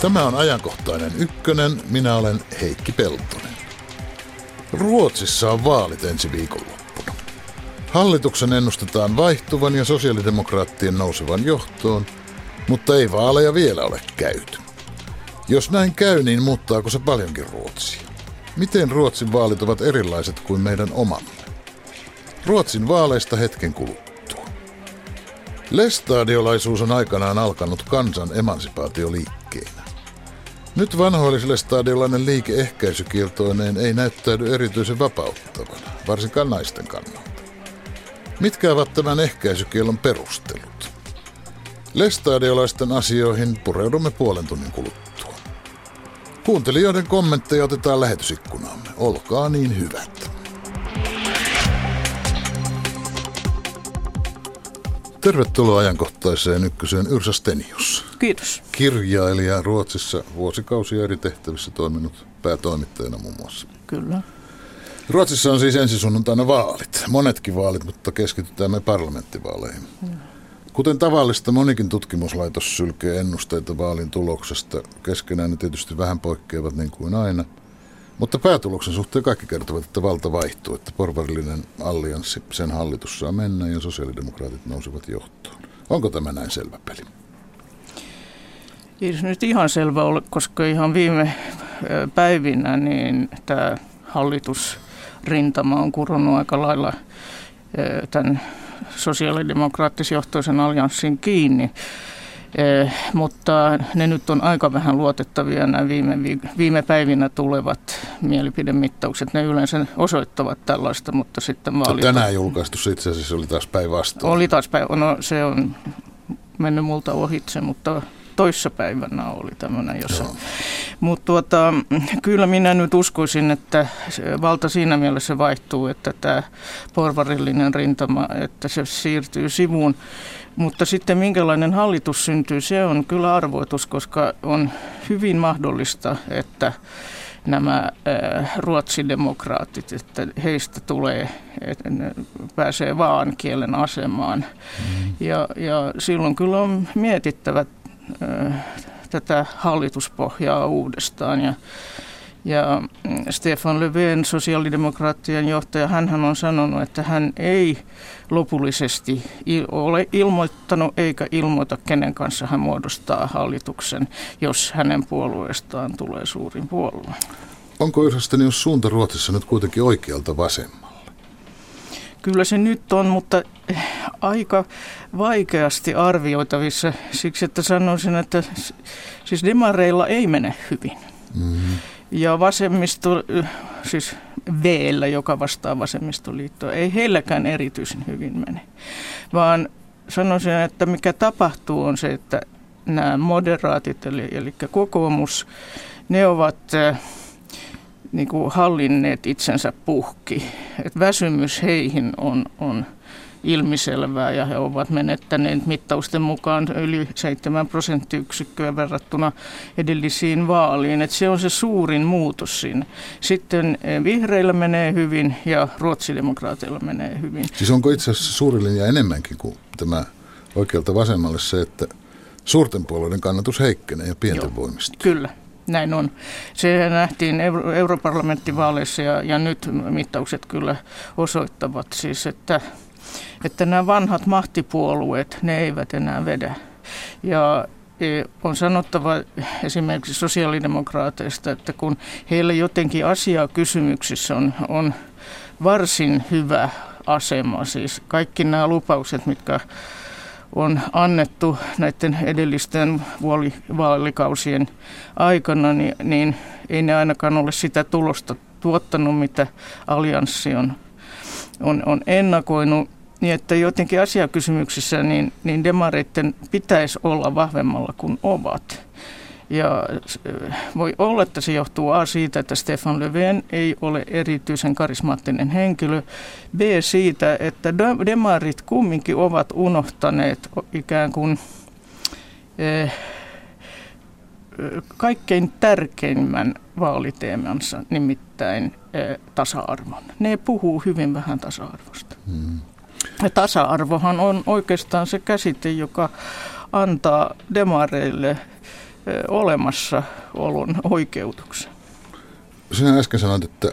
Tämä on ajankohtainen ykkönen. Minä olen Heikki Peltonen. Ruotsissa on vaalit ensi viikonloppuna. Hallituksen ennustetaan vaihtuvan ja sosiaalidemokraattien nousevan johtoon, mutta ei vaaleja vielä ole käyty. Jos näin käy, niin muuttaako se paljonkin Ruotsia? Miten Ruotsin vaalit ovat erilaiset kuin meidän omamme? Ruotsin vaaleista hetken kuluttua. Lestadiolaisuus on aikanaan alkanut kansan emansipaatioliikkeenä. Nyt vanhoilliselle stadiolainen liike ehkäisykieltoineen ei näyttäydy erityisen vapauttavana, varsinkaan naisten kannalta. Mitkä ovat tämän ehkäisykielon perustelut? Lestadiolaisten asioihin pureudumme puolen tunnin kuluttua. Kuuntelijoiden kommentteja otetaan lähetysikkunaamme. Olkaa niin hyvät. Tervetuloa ajankohtaiseen ykköseen Yrsa Stenius. Kiitos. Kirjailija Ruotsissa vuosikausia eri tehtävissä toiminut päätoimittajana muun muassa. Kyllä. Ruotsissa on siis ensi sunnuntaina vaalit. Monetkin vaalit, mutta keskitytään me parlamenttivaaleihin. Hmm. Kuten tavallista, monikin tutkimuslaitos sylkee ennusteita vaalin tuloksesta. Keskenään ne tietysti vähän poikkeavat niin kuin aina – mutta päätuloksen suhteen kaikki kertovat, että valta vaihtuu, että porvarillinen allianssi, sen hallitus saa mennä ja sosiaalidemokraatit nousevat johtoon. Onko tämä näin selvä peli? Ei se nyt ihan selvä ole, koska ihan viime päivinä niin tämä hallitusrintama on kurunut aika lailla tämän sosiaalidemokraattisjohtoisen allianssin kiinni. Eh, mutta ne nyt on aika vähän luotettavia nämä viime, viime päivinä tulevat mielipidemittaukset. Ne yleensä osoittavat tällaista, mutta sitten vaalit... Tänään julkaistu itse asiassa oli taas päinvastoin. Oli taas päin, no se on mennyt multa ohitse, mutta toissapäivänä oli tämmöinen jossa. Mutta tuota, kyllä minä nyt uskoisin, että valta siinä mielessä vaihtuu, että tämä porvarillinen rintama, että se siirtyy sivuun. Mutta sitten minkälainen hallitus syntyy, se on kyllä arvoitus, koska on hyvin mahdollista, että nämä äh, ruotsidemokraatit, että heistä tulee, että ne pääsee vaan kielen asemaan. Mm. Ja, ja silloin kyllä on mietittävä äh, tätä hallituspohjaa uudestaan. Ja, ja mm, Stefan Löfven, sosiaalidemokraattien johtaja, hän on sanonut, että hän ei lopullisesti ole ilmoittanut eikä ilmoita, kenen kanssa hän muodostaa hallituksen, jos hänen puolueestaan tulee suurin puolue. Onko Yrsästäni jos suunta Ruotsissa nyt kuitenkin oikealta vasemmalle? Kyllä se nyt on, mutta aika vaikeasti arvioitavissa siksi, että sanoisin, että siis demareilla ei mene hyvin. Mm-hmm. Ja vasemmisto, siis Vllä, joka vastaa vasemmistoliittoa, ei heilläkään erityisen hyvin mene. Vaan sanoisin, että mikä tapahtuu on se, että nämä moderaatit, eli, eli kokoomus, ne ovat äh, niin kuin hallinneet itsensä puhki. Et väsymys heihin on, on ilmiselvää ja he ovat menettäneet mittausten mukaan yli 7 prosenttiyksikköä verrattuna edellisiin vaaliin. Et se on se suurin muutos siinä. Sitten eh, vihreillä menee hyvin ja ruotsidemokraateilla menee hyvin. Siis onko itse asiassa suuri linja enemmänkin kuin tämä oikealta vasemmalle se, että suurten puolueiden kannatus heikkenee ja pienten Joo, voimista? Kyllä. Näin on. Se nähtiin euro- europarlamenttivaaleissa ja, ja nyt mittaukset kyllä osoittavat siis, että että nämä vanhat mahtipuolueet, ne eivät enää vedä. Ja e, on sanottava esimerkiksi sosiaalidemokraateista, että kun heillä jotenkin asiaa kysymyksissä on, on varsin hyvä asema, siis kaikki nämä lupaukset, mitkä on annettu näiden edellisten vaalikausien aikana, niin, niin ei ne ainakaan ole sitä tulosta tuottanut, mitä allianssi on, on, on ennakoinut. Niin että jotenkin asiakysymyksissä niin, niin demareiden pitäisi olla vahvemmalla kuin ovat. Ja voi olla, että se johtuu A siitä, että Stefan Löfven ei ole erityisen karismaattinen henkilö. B siitä, että demarit kumminkin ovat unohtaneet ikään kuin eh, kaikkein tärkeimmän vaaliteemansa, nimittäin eh, tasa-arvon. Ne puhuu hyvin vähän tasa-arvosta. Hmm. Ja tasa-arvohan on oikeastaan se käsite, joka antaa demareille olemassaolon oikeutuksen. Sinä äsken sanoit, että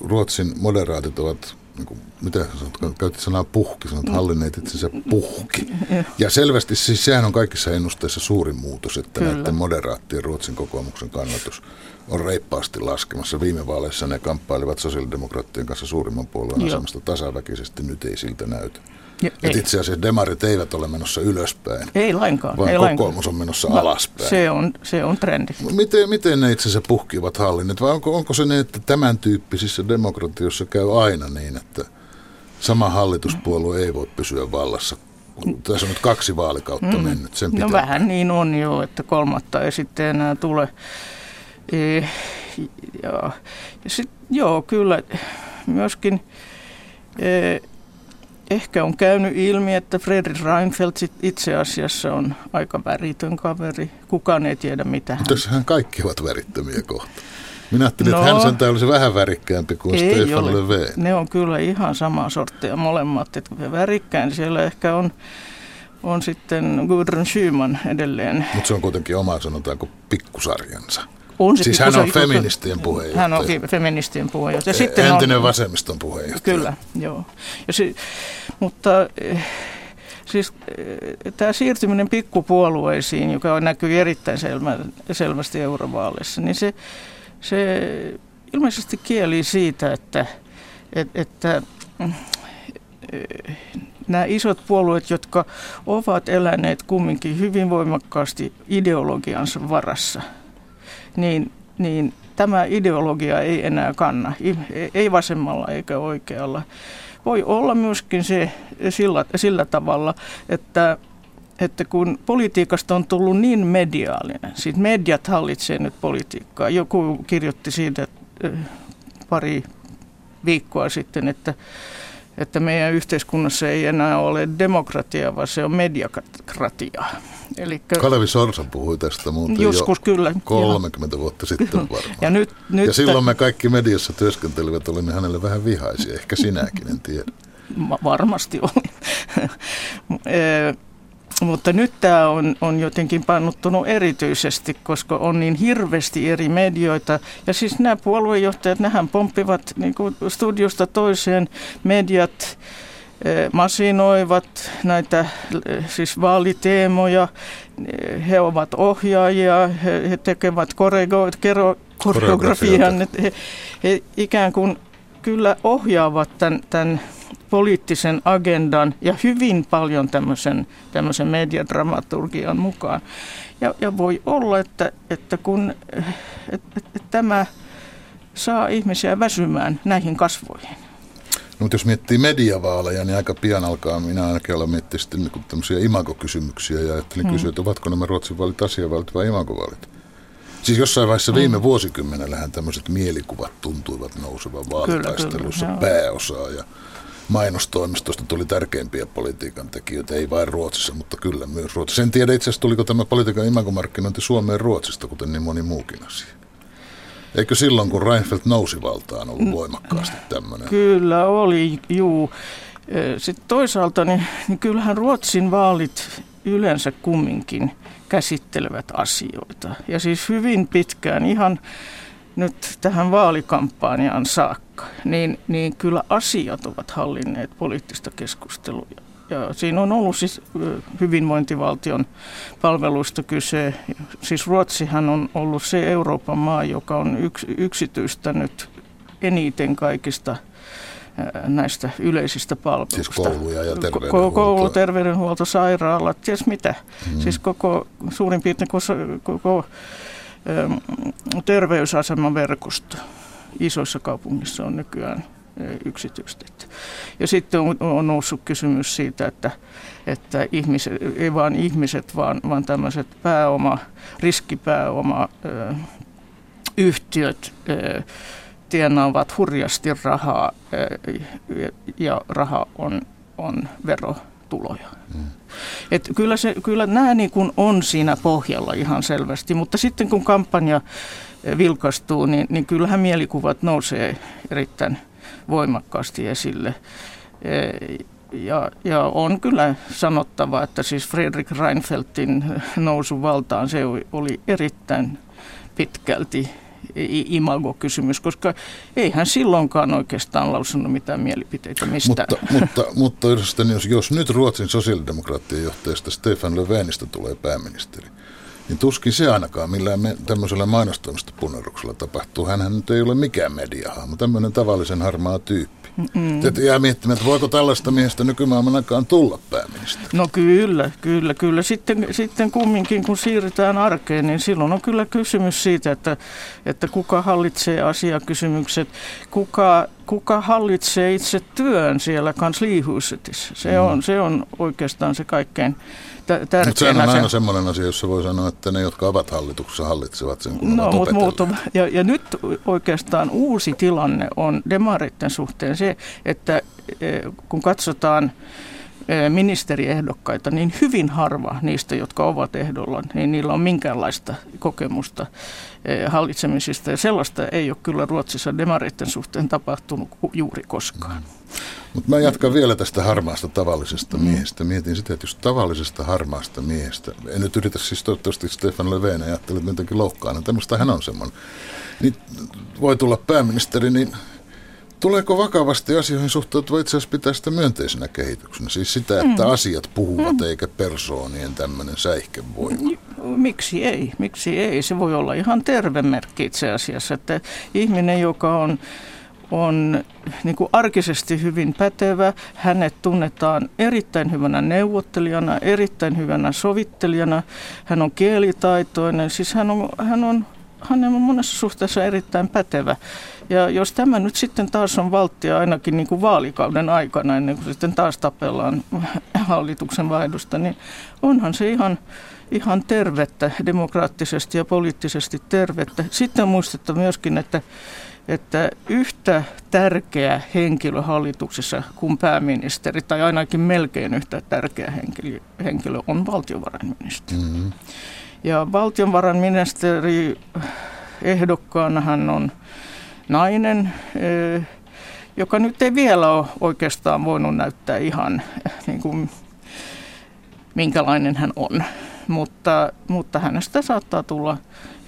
Ruotsin moderaatit ovat, niin kuin, mitä sanot, käytit sanaa puhki, sanot hallinneet itsensä puhki. Ja selvästi siis sehän on kaikissa ennusteissa suurin muutos, että Kyllä. näiden moderaattien Ruotsin kokoomuksen kannatus on reippaasti laskemassa. Viime vaaleissa ne kamppailivat sosiaalidemokraattien kanssa suurimman puolueen Joo. asemasta tasaväkisesti, nyt ei siltä näytä. Ja, Et itse asiassa demarit eivät ole menossa ylöspäin. Ei lainkaan. Vaan ei kokoomus lainkaan. on menossa Va, alaspäin. Se on, se on trendi. Miten, miten ne itse asiassa puhkivat hallinnet? Vai onko, onko se niin, että tämän tyyppisissä demokratioissa käy aina niin, että sama hallituspuolue ei voi pysyä vallassa tässä on nyt kaksi vaalikautta mm. mennyt. Sen no vähän niin on jo, että kolmatta ei sitten enää tule. E, ja, ja sit, joo, kyllä myöskin e, ehkä on käynyt ilmi, että Fredrik Reinfeldt itse asiassa on aika väritön kaveri. Kukaan ei tiedä mitä hän... Tässähän kaikki ovat värittömiä kohta. Minä ajattelin, no, että hän sentään olisi vähän värikkäämpi kuin ei Stefan ole. Löfven. Ne on kyllä ihan samaa sorttia molemmat. Että värikkään siellä ehkä on, on sitten Gudrun Schyman edelleen. Mutta se on kuitenkin oma, sanotaanko, pikkusarjansa. On se siis hän on feministien puheenjohtaja. Hän on feministien puheenjohtaja. Sitten Entinen on, vasemmiston puheenjohtaja. Kyllä, joo. Ja si, mutta eh, siis eh, tämä siirtyminen pikkupuolueisiin, joka näkyy erittäin selvä, selvästi eurovaaleissa, niin se, se ilmeisesti kieli siitä, että, että, että eh, nämä isot puolueet, jotka ovat eläneet kumminkin hyvin voimakkaasti ideologiansa varassa – niin, niin tämä ideologia ei enää kanna, ei vasemmalla eikä oikealla. Voi olla myöskin se sillä, sillä tavalla, että että kun politiikasta on tullut niin mediaalinen, siis mediat hallitsee nyt politiikkaa. Joku kirjoitti siitä pari viikkoa sitten, että että meidän yhteiskunnassa ei enää ole demokratia, vaan se on mediakratia. Elikkä, Kalevi Sorsa puhui tästä muuten joskus jo kyllä, 30 ja. vuotta sitten varmaan. Ja, nyt, nyt, ja silloin me kaikki mediassa työskentelivät, olimme hänelle vähän vihaisia, ehkä sinäkin, en tiedä. Varmasti oli. Mutta nyt tämä on, on jotenkin pannuttunut erityisesti, koska on niin hirveästi eri medioita. Ja siis nämä puoluejohtajat, nehän pomppivat niin kuin studiosta toiseen. Mediat, eh, masinoivat näitä eh, siis vaaliteemoja, he ovat ohjaajia, he, he tekevät korego, koreografian, he, he ikään kuin kyllä ohjaavat tämän, tämän poliittisen agendan ja hyvin paljon tämmöisen, tämmöisen mediadramaturgian mukaan. Ja, ja voi olla, että, että kun että, että, tämä saa ihmisiä väsymään näihin kasvoihin. No, mutta jos miettii mediavaaleja, niin aika pian alkaa, minä ainakin olla miettiä sitten niin tämmöisiä imagokysymyksiä ja ajattelin hmm. kysyä, että ovatko nämä Ruotsin vaalit asiavaalit vai imagovaalit? Siis jossain vaiheessa hmm. viime vuosikymmenellähän tämmöiset mielikuvat tuntuivat nousevan vaalitaistelussa pääosaa ja mainostoimistosta tuli tärkeimpiä politiikan tekijöitä, ei vain Ruotsissa, mutta kyllä myös Ruotsissa. En tiedä itse asiassa, tuliko tämä politiikan imagomarkkinointi Suomeen Ruotsista, kuten niin moni muukin asia. Eikö silloin, kun Reinfeldt nousi valtaan, ollut voimakkaasti tämmöinen? Kyllä oli, juu. Sitten toisaalta, niin, niin kyllähän Ruotsin vaalit yleensä kumminkin käsittelevät asioita. Ja siis hyvin pitkään, ihan nyt tähän vaalikampanjaan saakka, niin, niin kyllä asiat ovat hallinneet poliittista keskustelua. Ja siinä on ollut siis hyvinvointivaltion palveluista kyse. Siis Ruotsihan on ollut se Euroopan maa, joka on yks, yksityistänyt eniten kaikista näistä yleisistä palveluista. Siis kouluja ja terveydenhuolto. Koulu, terveydenhuolto, sairaalat, ties mitä. Mm. Siis koko, suurin piirtein koko, koko terveysasemaverkosto isoissa kaupungissa on nykyään yksityistetty. Ja sitten on, on noussut kysymys siitä, että, että ihmiset, ei vain ihmiset, vaan, vaan tämmöiset pääoma, riskipääoma ö, yhtiöt ö, tienaavat hurjasti rahaa ö, ja, raha on, on verotuloja. Mm. Et kyllä, se, kyllä nämä niin kuin on siinä pohjalla ihan selvästi, mutta sitten kun kampanja vilkastuu, niin, niin kyllähän mielikuvat nousee erittäin voimakkaasti esille. Eh, ja, ja on kyllä sanottava, että siis Fredrik Reinfeldtin nousu valtaan se oli erittäin pitkälti imago-kysymys, koska ei hän silloinkaan oikeastaan lausunut mitään mielipiteitä mistään. Mutta, mutta, mutta jos, jos nyt Ruotsin sosiaalidemokraattien johtajasta Stefan Löfvenistä tulee pääministeri, niin tuskin se ainakaan millään me, tämmöisellä mainostoimista punneruksella tapahtuu. Hänhän nyt ei ole mikään mediahahmo, tämmöinen tavallisen harmaa tyyppi. Te jää miettimään, että voiko tällaista miestä nykymaailman aikaan tulla pääministeri? No kyllä, kyllä, kyllä. Sitten, sitten kumminkin, kun siirrytään arkeen, niin silloin on kyllä kysymys siitä, että, että kuka hallitsee asiakysymykset, kuka, kuka hallitsee itse työn siellä kanslihuset. Se, mm. on, se on oikeastaan se kaikkein tärkein Mutta sehän on aina semmoinen asia, jossa voi sanoa, että ne, jotka ovat hallituksessa, hallitsevat sen, kun no, mutta muutu. Ja, ja nyt oikeastaan uusi tilanne on demaritten suhteen se, että e, kun katsotaan e, ministeriehdokkaita, niin hyvin harva niistä, jotka ovat ehdolla, niin niillä on minkäänlaista kokemusta e, hallitsemisista. Ja sellaista ei ole kyllä Ruotsissa demaritten suhteen tapahtunut juuri koskaan. Mm. Mutta mä jatkan vielä tästä harmaasta tavallisesta miehestä. Mietin sitä, että jos tavallisesta harmaasta miehestä, en nyt yritä siis toivottavasti Stefan Löfven ajattele, että jotenkin loukkaana, tämmöistä hän on semmoinen, niin voi tulla pääministeri, niin Tuleeko vakavasti asioihin suhtautua itse asiassa pitää sitä myönteisenä kehityksenä? Siis sitä, että mm. asiat puhuvat mm. eikä persoonien tämmöinen säihkevoima. Miksi ei? Miksi ei? Se voi olla ihan terve merkki itse asiassa, että ihminen, joka on on niin kuin arkisesti hyvin pätevä. Hänet tunnetaan erittäin hyvänä neuvottelijana, erittäin hyvänä sovittelijana. Hän on kielitaitoinen, siis hän on, hän on, hän on monessa suhteessa erittäin pätevä. Ja jos tämä nyt sitten taas on valttia ainakin niin kuin vaalikauden aikana, ennen kuin sitten taas tapellaan hallituksen vaihdosta, niin onhan se ihan, ihan tervettä, demokraattisesti ja poliittisesti tervettä. Sitten on myöskin, että että yhtä tärkeä henkilö hallituksessa kuin pääministeri, tai ainakin melkein yhtä tärkeä henkilö, henkilö on valtiovarainministeri. Mm-hmm. Ja valtiovarainministeri ehdokkaana hän on nainen, eh, joka nyt ei vielä ole oikeastaan voinut näyttää ihan niin kuin, minkälainen hän on. Mutta, mutta hänestä saattaa tulla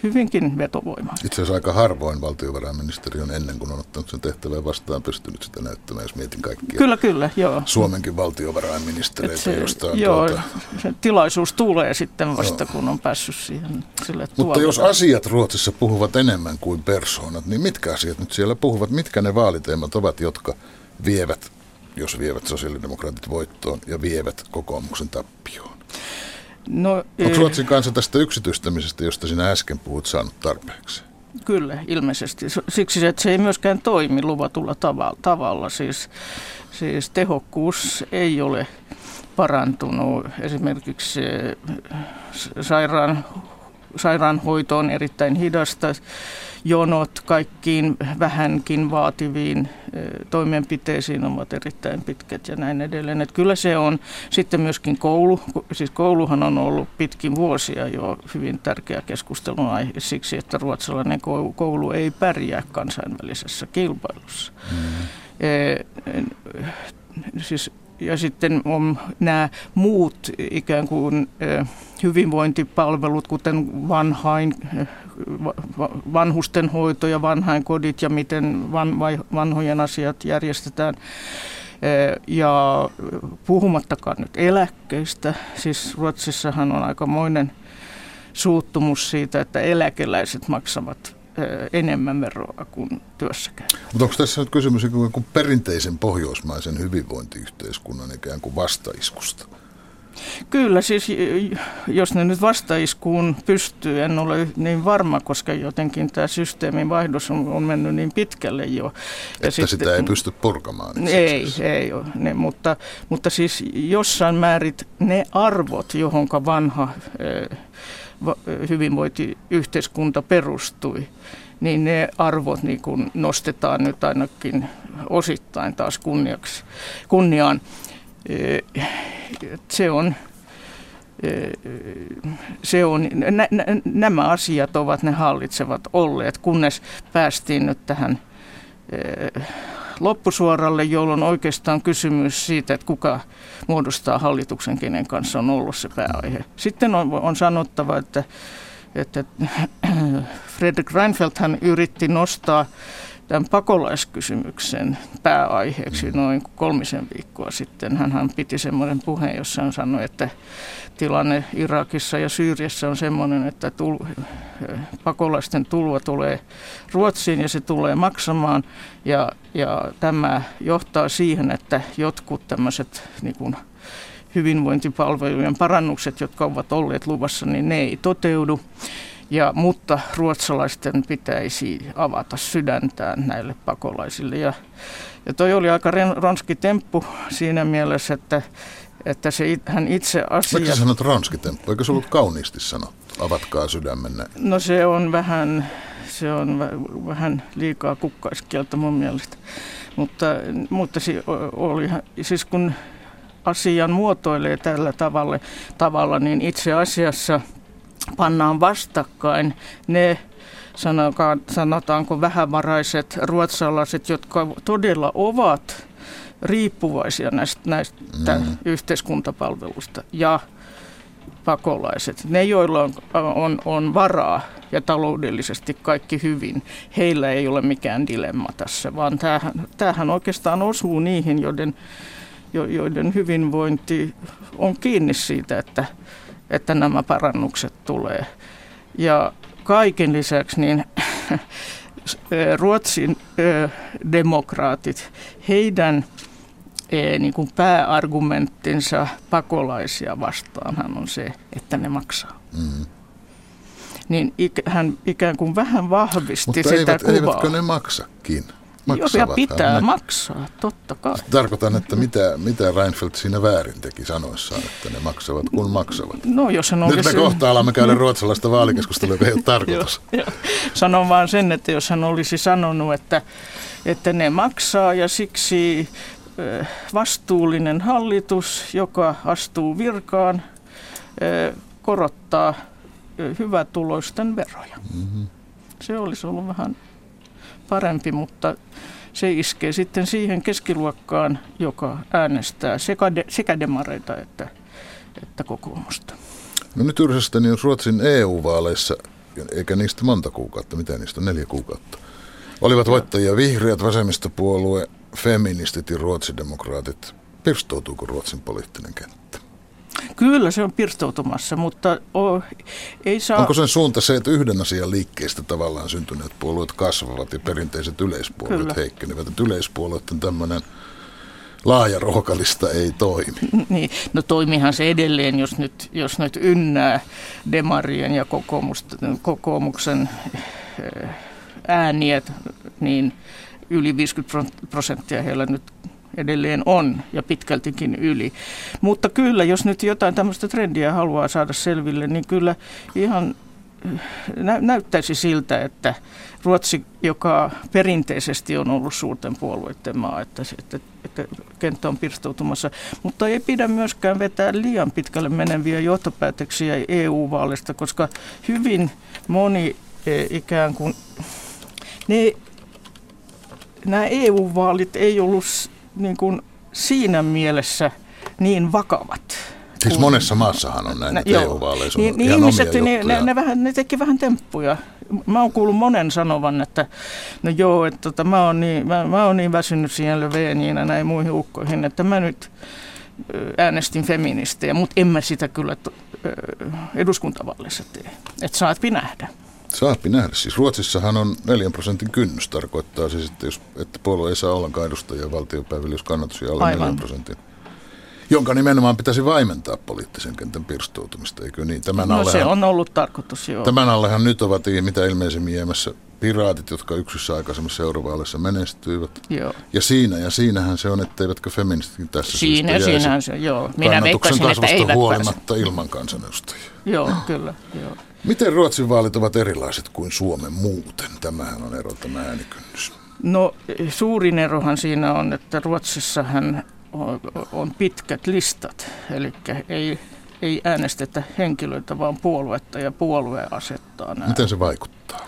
hyvinkin vetovoima. Itse asiassa aika harvoin valtiovarainministeri on ennen kuin on ottanut sen tehtävän vastaan pystynyt sitä näyttämään, jos mietin kaikkia. Kyllä, kyllä, joo. Suomenkin valtiovarainministereitä, se, josta on joo, tuota... se tilaisuus tulee sitten vasta, joo. kun on päässyt siihen sille Mutta jos asiat Ruotsissa puhuvat enemmän kuin persoonat, niin mitkä asiat nyt siellä puhuvat? Mitkä ne vaaliteemat ovat, jotka vievät, jos vievät sosiaalidemokraatit voittoon ja vievät kokoomuksen tappioon? No, Onko Ruotsin kanssa tästä yksityistämisestä, josta sinä äsken puhut, saanut tarpeeksi? Kyllä, ilmeisesti. Siksi, että se ei myöskään toimi luvatulla tavalla. tavalla. Siis, siis tehokkuus ei ole parantunut. Esimerkiksi sairaan, sairaanhoito on erittäin hidasta jonot kaikkiin vähänkin vaativiin toimenpiteisiin ovat erittäin pitkät ja näin edelleen. Että kyllä se on sitten myöskin koulu, siis kouluhan on ollut pitkin vuosia jo hyvin tärkeä keskustelun aihe siksi, että ruotsalainen koulu ei pärjää kansainvälisessä kilpailussa. Mm. E, siis ja sitten on nämä muut ikään kuin hyvinvointipalvelut, kuten vanhain, vanhustenhoito ja vanhainkodit ja miten van, vanhojen asiat järjestetään. Ja puhumattakaan nyt eläkkeistä, siis Ruotsissahan on aikamoinen suuttumus siitä, että eläkeläiset maksavat enemmän veroa kuin työssäkään. Mutta onko tässä nyt kysymys kuin perinteisen pohjoismaisen hyvinvointiyhteiskunnan ikään kuin vastaiskusta? Kyllä, siis jos ne nyt vastaiskuun pystyy, en ole niin varma, koska jotenkin tämä systeemin vaihdos on, on mennyt niin pitkälle jo. Ja Että sitten, sitä ei pysty purkamaan. Ei, ei ole. Ne, mutta, mutta siis jossain määrit ne arvot, johonka vanha hyvinvointiyhteiskunta perustui, niin ne arvot niin kun nostetaan nyt ainakin osittain taas kunniaksi, kunniaan. Se on, se on, nä, nä, nämä asiat ovat ne hallitsevat olleet, kunnes päästiin nyt tähän loppusuoralle, jolloin oikeastaan kysymys siitä, että kuka muodostaa hallituksen, kenen kanssa on ollut se pääaihe. Sitten on, on sanottava, että, että Fredrik Reinfeldt hän yritti nostaa tämän pakolaiskysymyksen pääaiheeksi noin kolmisen viikkoa sitten. Hän piti semmoinen puheen, jossa hän sanoi, että tilanne Irakissa ja Syyriassa on semmoinen, että tul, pakolaisten tuloa tulee Ruotsiin ja se tulee maksamaan. Ja, ja tämä johtaa siihen, että jotkut tämmöiset niin kuin hyvinvointipalvelujen parannukset, jotka ovat olleet luvassa, niin ne ei toteudu. Ja, mutta ruotsalaisten pitäisi avata sydäntään näille pakolaisille. Ja, ja toi oli aika ronski temppu siinä mielessä, että, että se, hän itse asia... Miksi sanot ronski temppu? Eikö se ollut kauniisti sanottu? Avatkaa sydämenne. No se on vähän, se on vähän liikaa kukkaiskieltä mun mielestä. Mutta, mutta se oli, siis kun asian muotoilee tällä tavalla, tavalla, niin itse asiassa – pannaan vastakkain ne sanotaan, sanotaanko vähävaraiset ruotsalaiset, jotka todella ovat riippuvaisia näistä, näistä mm. yhteiskuntapalvelusta ja pakolaiset. Ne, joilla on, on, on varaa ja taloudellisesti kaikki hyvin, heillä ei ole mikään dilemma tässä, vaan tämähän, tämähän oikeastaan osuu niihin, joiden, joiden hyvinvointi on kiinni siitä, että että nämä parannukset tulee. Ja kaiken lisäksi niin Ruotsin demokraatit, heidän niin kuin pääargumenttinsa pakolaisia vastaanhan on se, että ne maksaa. Mm. Niin hän ikään kuin vähän vahvisti Mutta sitä eivät, kuvaa. eivätkö ne maksakin? Maksavat Joo, ja pitää ne. maksaa, totta kai. Tarkoitan, että mitä, mitä Reinfeldt siinä väärin teki sanoissaan, että ne maksavat kun maksavat. No, jos hän Nyt me kohta alamme käydä ruotsalaista vaalikeskustelua, joka ei ole tarkoitus. jo, jo. Sanon vaan sen, että jos hän olisi sanonut, että, että ne maksaa ja siksi vastuullinen hallitus, joka astuu virkaan, korottaa hyvätuloisten veroja. Mm-hmm. Se olisi ollut vähän parempi, mutta se iskee sitten siihen keskiluokkaan, joka äänestää sekä, de, sekä demareita että, että kokoomusta. No nyt yritystä niin Ruotsin EU-vaaleissa, eikä niistä monta kuukautta, mitä niistä neljä kuukautta, olivat voittajia vihreät, vasemmistopuolue, feministit ja ruotsidemokraatit. Pirstoutuuko Ruotsin poliittinen kenttä? Kyllä se on pirstoutumassa, mutta o, ei saa... Onko sen suunta se, että yhden asian liikkeestä tavallaan syntyneet puolueet kasvavat ja perinteiset yleispuolueet Kyllä. heikkenevät? Että yleispuolueiden tämmöinen laaja rohkalista ei toimi. Niin, no toimihan se edelleen, jos nyt, jos nyt ynnää demarien ja kokoomuksen eh, ääniä, niin yli 50 prosenttia heillä nyt edelleen on ja pitkältikin yli. Mutta kyllä, jos nyt jotain tämmöistä trendiä haluaa saada selville, niin kyllä ihan äh, nä- näyttäisi siltä, että Ruotsi, joka perinteisesti on ollut suurten puolueiden maa, että, että, että kenttä on pirstoutumassa, mutta ei pidä myöskään vetää liian pitkälle meneviä johtopäätöksiä EU-vaalista, koska hyvin moni e, ikään kuin, ne, nämä EU-vaalit ei ollut niin kuin siinä mielessä niin vakavat. Siis kun, monessa maassahan on näin, että EU-vaaleissa niin, niin ihmiset, ne, ne, ne, vähän, ne teki vähän temppuja. Mä oon kuullut monen sanovan, että no joo, että tota, mä, oon niin, mä, mä oon niin väsynyt siihen Löfveniin ja näin muihin ukkoihin, että mä nyt äänestin feministejä, mutta en mä sitä kyllä eduskuntavaaleissa tee. Että saatpi nähdä. Saapi nähdä. Siis Ruotsissahan on 4 prosentin kynnys, tarkoittaa siis, että, jos, että puolue ei saa ollenkaan edustajia valtiopäivillä, jos kannatus alle Aivan. 4 prosentin. Jonka nimenomaan pitäisi vaimentaa poliittisen kentän pirstoutumista, eikö niin? Tämän no allehan, se on ollut tarkoitus, joo. Tämän allehan nyt ovat mitä ilmeisemmin jäämässä piraatit, jotka yksissä aikaisemmissa eurovaaleissa menestyivät. Joo. Ja siinä, ja siinähän se on, etteivätkö feministitkin tässä siinä, syystä siinähän se, joo. Minä veikkasin, että eivät huolimatta pääse. ilman kansanedustajia. Joo, kyllä, joo. Miten Ruotsin vaalit ovat erilaiset kuin Suomen muuten? Tämähän on ero tämä äänikynnys. No suurin erohan siinä on, että Ruotsissahan on pitkät listat, eli ei, ei äänestetä henkilöitä, vaan puoluetta ja puolue asettaa nämä. Miten se vaikuttaa?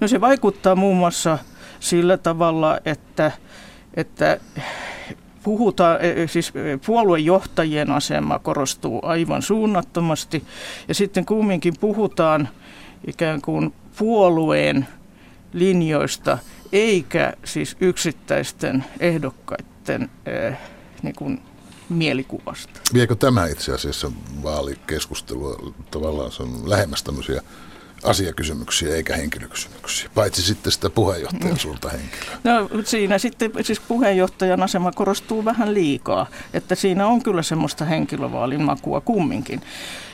No se vaikuttaa muun muassa sillä tavalla, että että puhutaan, e, e, siis puoluejohtajien asema korostuu aivan suunnattomasti ja sitten kumminkin puhutaan ikään kuin puolueen linjoista eikä siis yksittäisten ehdokkaiden niin kuin mielikuvasta. Viekö tämä itse asiassa vaalikeskustelua tavallaan se on lähemmäs tämmöisiä asiakysymyksiä eikä henkilökysymyksiä, paitsi sitten sitä puheenjohtajan mm. suurta henkilöä. No siinä sitten siis puheenjohtajan asema korostuu vähän liikaa, että siinä on kyllä semmoista henkilövaalin makua kumminkin.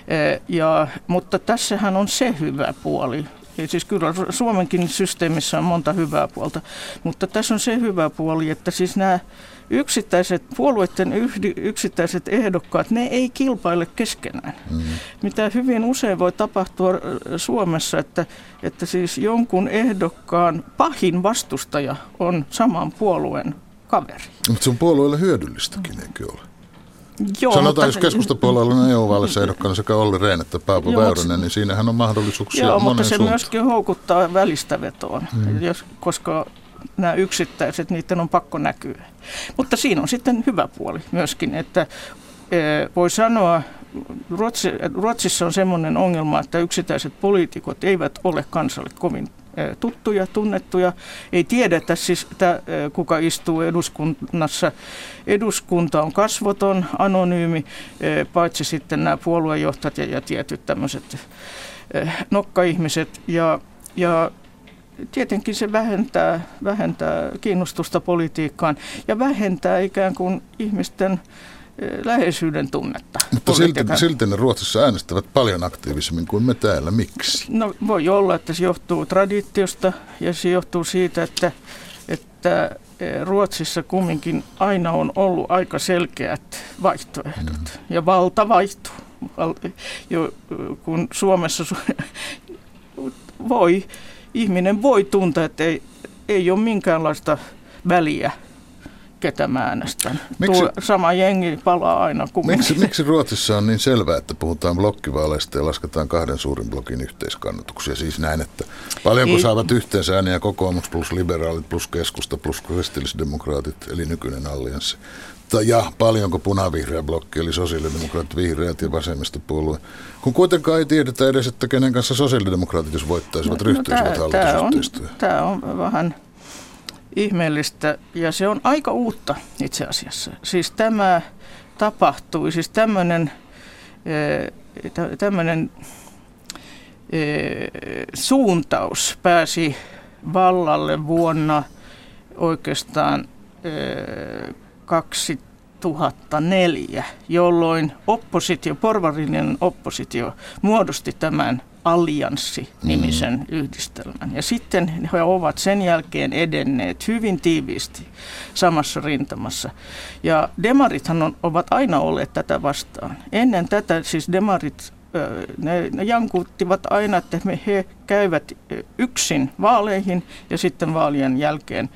E, ja, mutta tässähän on se hyvä puoli, ja siis kyllä Suomenkin systeemissä on monta hyvää puolta, mutta tässä on se hyvä puoli, että siis nämä yksittäiset puolueiden yhdi, yksittäiset ehdokkaat, ne ei kilpaile keskenään. Mm. Mitä hyvin usein voi tapahtua äh, Suomessa, että, että siis jonkun ehdokkaan pahin vastustaja on saman puolueen kaveri. Mutta se on puolueelle hyödyllistäkin, eikö ole? Joo, Sanotaan, mutta, jos keskustapuolella on EU-vaalissa ehdokkaana sekä Olli Rehn että Paavo joo, Väyrynen, niin siinähän on mahdollisuuksia Joo, mutta se suuntaan. myöskin houkuttaa välistävetoon, mm. jos, koska nämä yksittäiset, niiden on pakko näkyä. Mutta siinä on sitten hyvä puoli myöskin, että e, voi sanoa, Ruotsi, Ruotsissa on sellainen ongelma, että yksittäiset poliitikot eivät ole kansalle kovin e, tuttuja, tunnettuja. Ei tiedetä siis, että e, kuka istuu eduskunnassa. Eduskunta on kasvoton, anonyymi, paitsi sitten nämä puoluejohtajat ja, ja tietyt tämmöiset nokkaihmiset. Ja, ja tietenkin se vähentää, vähentää kiinnostusta politiikkaan ja vähentää ikään kuin ihmisten eh, läheisyyden tunnetta. Mutta silti, silti ne Ruotsissa äänestävät paljon aktiivisemmin kuin me täällä. Miksi? No voi olla, että se johtuu traditiosta ja se johtuu siitä, että, että eh, Ruotsissa kumminkin aina on ollut aika selkeät vaihtoehdot mm. ja valta vaihtuu. Jo, kun Suomessa voi ihminen voi tuntea, että ei, ei ole minkäänlaista väliä ketä mä äänestän. Miksi, Tuo sama jengi palaa aina kumminkin. Miksi, miksi Ruotsissa on niin selvää, että puhutaan blokkivaaleista ja lasketaan kahden suurin blokin yhteiskannatuksia? Siis näin, että paljonko Ei. saavat yhteensä ääniä kokoomus plus liberaalit plus keskusta plus kristillisdemokraatit, eli nykyinen allianssi ja paljonko punavihreä blokki, eli sosiaalidemokraatit, vihreät ja vasemmistopuolue. Kun kuitenkaan ei tiedetä edes, että kenen kanssa sosiaalidemokraatit, jos voittaisivat, no, ryhtyisivät no, hallitusyhteistyöhön. Tämä on vähän ihmeellistä ja se on aika uutta itse asiassa. Siis tämä tapahtui, siis tämmöinen, eh, tämmöinen eh, suuntaus pääsi vallalle vuonna oikeastaan eh, 2004, jolloin oppositio, porvarinen oppositio muodosti tämän allianssi-nimisen mm. yhdistelmän. Ja sitten he ovat sen jälkeen edenneet hyvin tiiviisti samassa rintamassa. Ja demarithan on, ovat aina olleet tätä vastaan. Ennen tätä siis demarit ne, ne jankuttivat aina, että me he käyvät yksin vaaleihin ja sitten vaalien jälkeen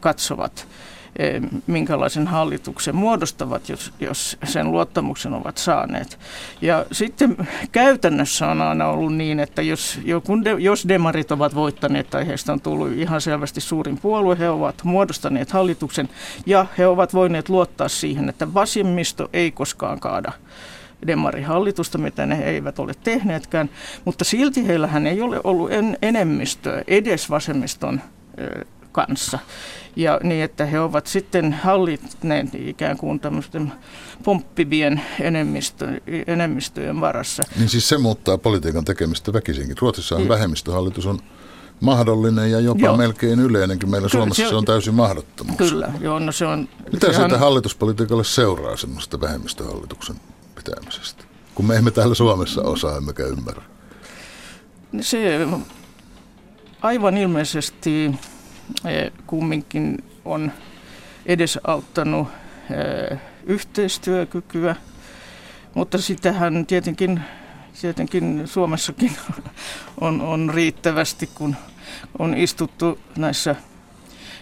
katsovat minkälaisen hallituksen muodostavat, jos, jos sen luottamuksen ovat saaneet. Ja sitten käytännössä on aina ollut niin, että jos, jos demarit ovat voittaneet tai heistä on tullut ihan selvästi suurin puolue, he ovat muodostaneet hallituksen ja he ovat voineet luottaa siihen, että vasemmisto ei koskaan kaada demarihallitusta, mitä ne eivät ole tehneetkään, mutta silti heillähän ei ole ollut en, enemmistöä edes vasemmiston kanssa. Ja niin, että he ovat sitten hallitneet ikään kuin tämmöisten pomppivien enemmistö, enemmistöjen varassa. Niin siis se muuttaa politiikan tekemistä väkisinkin. Ruotsissa on niin. vähemmistöhallitus on mahdollinen ja jopa joo. melkein yleinenkin. Meillä Kyllä, Suomessa se on, täysin mahdottomuus. Kyllä, joo, no se on... Mitä ihan... siitä hallituspolitiikalle seuraa semmoista vähemmistöhallituksen pitämisestä? Kun me emme täällä Suomessa osaa, emmekä ymmärrä. Se aivan ilmeisesti kumminkin on edesauttanut eh, yhteistyökykyä, mutta sitähän tietenkin, tietenkin Suomessakin on, on riittävästi, kun on istuttu näissä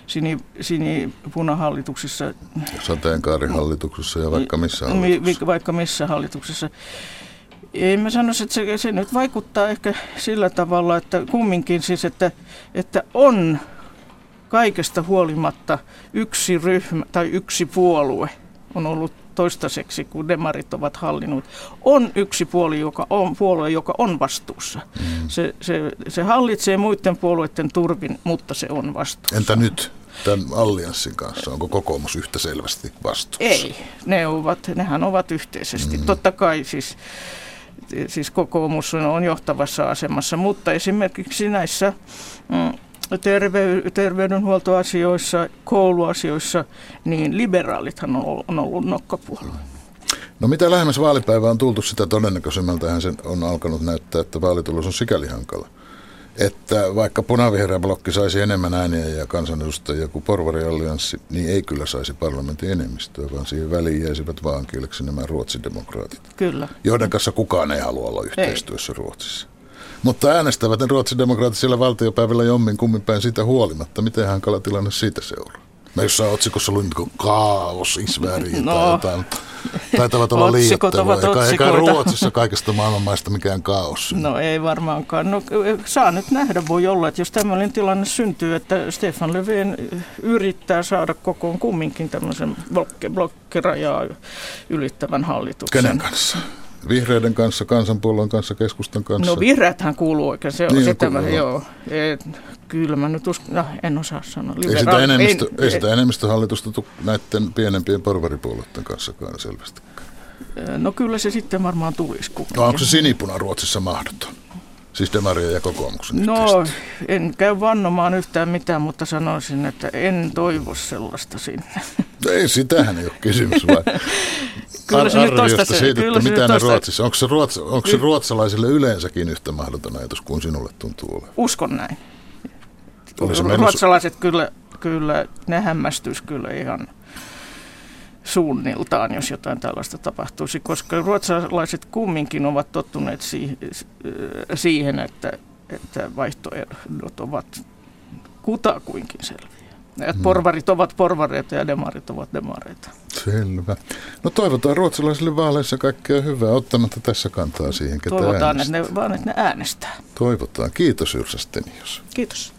sini, sinipunahallituksissa. Sateenkaarihallituksessa ja vaikka missä hallituksessa. Vaikka missä hallituksessa. Ei mä sanoisi, että se, se nyt vaikuttaa ehkä sillä tavalla, että kumminkin siis, että, että on kaikesta huolimatta yksi ryhmä tai yksi puolue on ollut toistaiseksi, kun demarit ovat hallinnut, on yksi puoli, joka on, puolue, joka on vastuussa. Mm. Se, se, se hallitsee muiden puolueiden turvin, mutta se on vastuussa. Entä nyt? Tämän allianssin kanssa, onko kokoomus yhtä selvästi vastuussa? Ei, ne ovat, nehän ovat yhteisesti. Mm. Totta kai siis, siis kokoomus on johtavassa asemassa, mutta esimerkiksi näissä mm, terve, terveydenhuoltoasioissa, kouluasioissa, niin liberaalithan on, on ollut nokkapuolue. No mitä lähemmäs vaalipäivää on tultu, sitä todennäköisemmältähän sen on alkanut näyttää, että vaalitulos on sikäli hankala. Että vaikka punavihreä blokki saisi enemmän ääniä ja kansanedustajia kuin porvariallianssi, niin ei kyllä saisi parlamentin enemmistöä, vaan siihen väliin jäisivät vaan kieleksi nämä ruotsidemokraatit. Kyllä. Joiden kanssa kukaan ei halua olla yhteistyössä ei. Ruotsissa. Mutta äänestävät ne ruotsidemokraatit siellä valtiopäivillä jommin kummin päin siitä huolimatta. Miten hankala tilanne siitä seuraa? Mä jossain otsikossa luin niin kaos, isväri no, tai jotain. Taitavat olla liioittelua. Eikä, eikä Ruotsissa kaikesta maailmanmaista mikään kaos. No ei varmaankaan. No, saa nyt nähdä, voi olla, että jos tämmöinen tilanne syntyy, että Stefan Löfven yrittää saada kokoon kumminkin tämmöisen blokkerajaa ylittävän hallituksen. Kenen kanssa? Vihreiden kanssa, kansanpuolueen kanssa, keskustan kanssa? No vihreäthän kuuluu oikein, se on niin, sitä, kuuluu. joo. Et, kyllä mä nyt uskon, no, en osaa sanoa. Liberaal, ei sitä, enemmistö, ei, ei sitä enemmistöhallitusta näiden pienempien porvaripuolueiden kanssa selvästi. No kyllä se sitten varmaan tulisi. No onko se sinipuna Ruotsissa mahdoton? Siis Demaria ja kokoomuksen No, yhteistä. en käy vannomaan yhtään mitään, mutta sanoisin, että en toivo sellaista sinne. Ei, sitähän ei ole kysymys, vaan Kyllä se nyt tosta se, siitä, kyllä että mitä ne Ruotsissa, onko se, ruots, onko se ruotsalaisille yleensäkin yhtä mahdoton ajatus kuin sinulle tuntuu olevan? Uskon näin. Ruotsalaiset kyllä, kyllä, ne hämmästyisi kyllä ihan suunniltaan, jos jotain tällaista tapahtuisi, koska ruotsalaiset kumminkin ovat tottuneet siihen, että, että vaihtoehdot ovat kutakuinkin selviä. Et hmm. porvarit ovat porvareita ja demarit ovat demareita. Selvä. No toivotaan ruotsalaisille vaaleissa kaikkea hyvää, ottamatta tässä kantaa siihen, ketä Toivotaan, että ne, vaan että ne äänestää. Toivotaan. Kiitos Yrsa Stenius. Kiitos.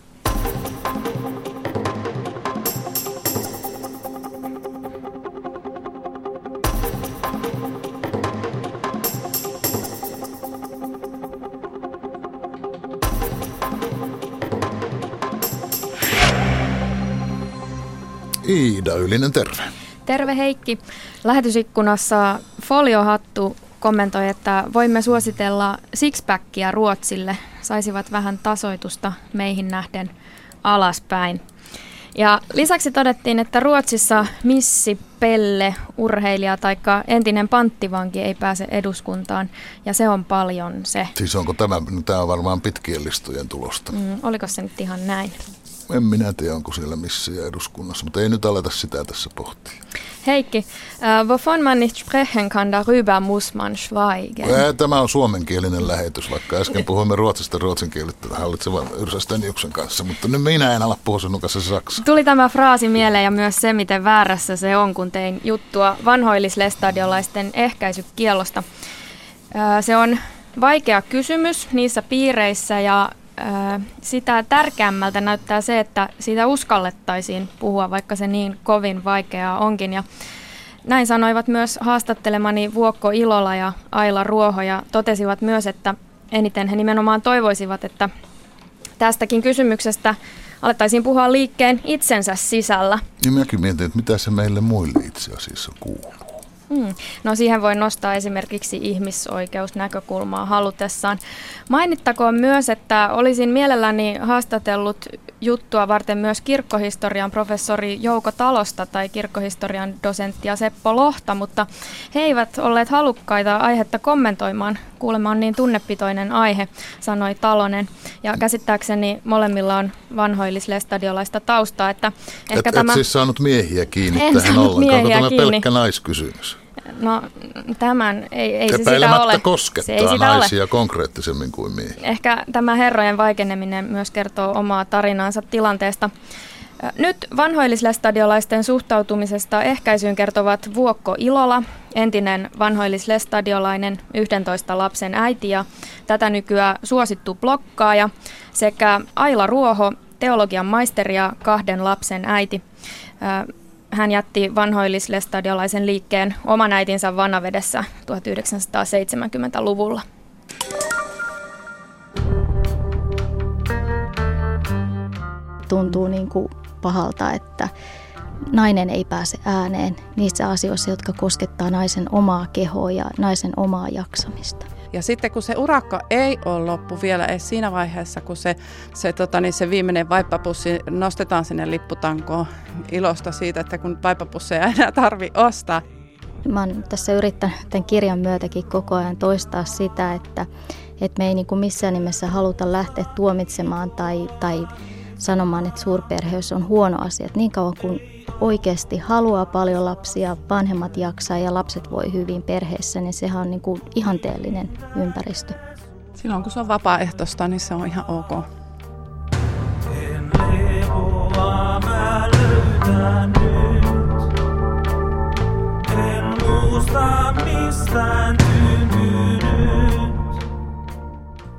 Iida Ylinen, terve. Terve Heikki. Lähetysikkunassa Foliohattu kommentoi, että voimme suositella sixpackia Ruotsille. Saisivat vähän tasoitusta meihin nähden alaspäin. Ja lisäksi todettiin, että Ruotsissa missi, pelle, urheilija tai entinen panttivanki ei pääse eduskuntaan, ja se on paljon se. Siis onko tämä, tämä on varmaan pitkien listojen tulosta? Mm, oliko se nyt ihan näin? En minä tiedä, onko siellä missiä eduskunnassa, mutta ei nyt aleta sitä tässä pohtia. Heikki, uh, varför man nicht sprechen kann, darüber muss man schweigen. Tämä on suomenkielinen lähetys, vaikka äsken puhuimme ruotsista ruotsinkielistä hallitsevan Yrsa Steniuksen kanssa, mutta nyt minä en ala puhua sinun kanssa saksa. Tuli tämä fraasi mieleen ja myös se, miten väärässä se on, kun tein juttua vanhoillislestadiolaisten ehkäisykielosta. Uh, se on vaikea kysymys niissä piireissä ja sitä tärkeämmältä näyttää se, että siitä uskallettaisiin puhua, vaikka se niin kovin vaikeaa onkin. Ja näin sanoivat myös haastattelemani Vuokko Ilola ja Aila Ruoho ja totesivat myös, että eniten he nimenomaan toivoisivat, että tästäkin kysymyksestä alettaisiin puhua liikkeen itsensä sisällä. Niin minäkin mietin, että mitä se meille muille itse asiassa kuuluu. Hmm. No siihen voi nostaa esimerkiksi ihmisoikeusnäkökulmaa halutessaan. Mainittakoon myös, että olisin mielelläni haastatellut juttua varten myös kirkkohistorian professori Jouko Talosta tai kirkkohistorian dosenttia Seppo Lohta, mutta he eivät olleet halukkaita aihetta kommentoimaan. Kuulemma on niin tunnepitoinen aihe, sanoi Talonen. Ja käsittääkseni molemmilla on vanhoillislestadiolaista taustaa. Että ehkä et, tämä... et siis saanut miehiä kiinni en tähän ollenkaan. Tämä kiinni. pelkkä naiskysymys? No tämän ei, ei se sitä ole. koskettaa se ei sitä naisia ole. konkreettisemmin kuin miehiä. Ehkä tämä herrojen vaikeneminen myös kertoo omaa tarinaansa tilanteesta. Nyt vanhoillislestadiolaisten suhtautumisesta ehkäisyyn kertovat Vuokko Ilola, entinen vanhoillislestadiolainen 11 lapsen äiti ja tätä nykyään suosittu blokkaaja, sekä Aila Ruoho, teologian maisteri ja kahden lapsen äiti. Hän jätti vanhoillislestadiolaisen liikkeen oman äitinsä Vanavedessä 1970-luvulla. Tuntuu niin kuin pahalta, että nainen ei pääse ääneen niissä asioissa, jotka koskettaa naisen omaa kehoa ja naisen omaa jaksamista. Ja sitten kun se urakka ei ole loppu vielä edes siinä vaiheessa, kun se, se, tota, niin se viimeinen vaippapussi nostetaan sinne lipputankoon ilosta siitä, että kun vaippapusseja ei enää tarvi ostaa. Mä oon tässä yrittänyt tämän kirjan myötäkin koko ajan toistaa sitä, että, että me ei niin kuin missään nimessä haluta lähteä tuomitsemaan tai, tai sanomaan, että suurperheys on huono asia. Että niin kauan kuin oikeasti haluaa paljon lapsia, vanhemmat jaksaa ja lapset voi hyvin perheessä, niin sehän on niin kuin ihanteellinen ympäristö. Silloin kun se on vapaaehtoista, niin se on ihan ok. En En muista mistään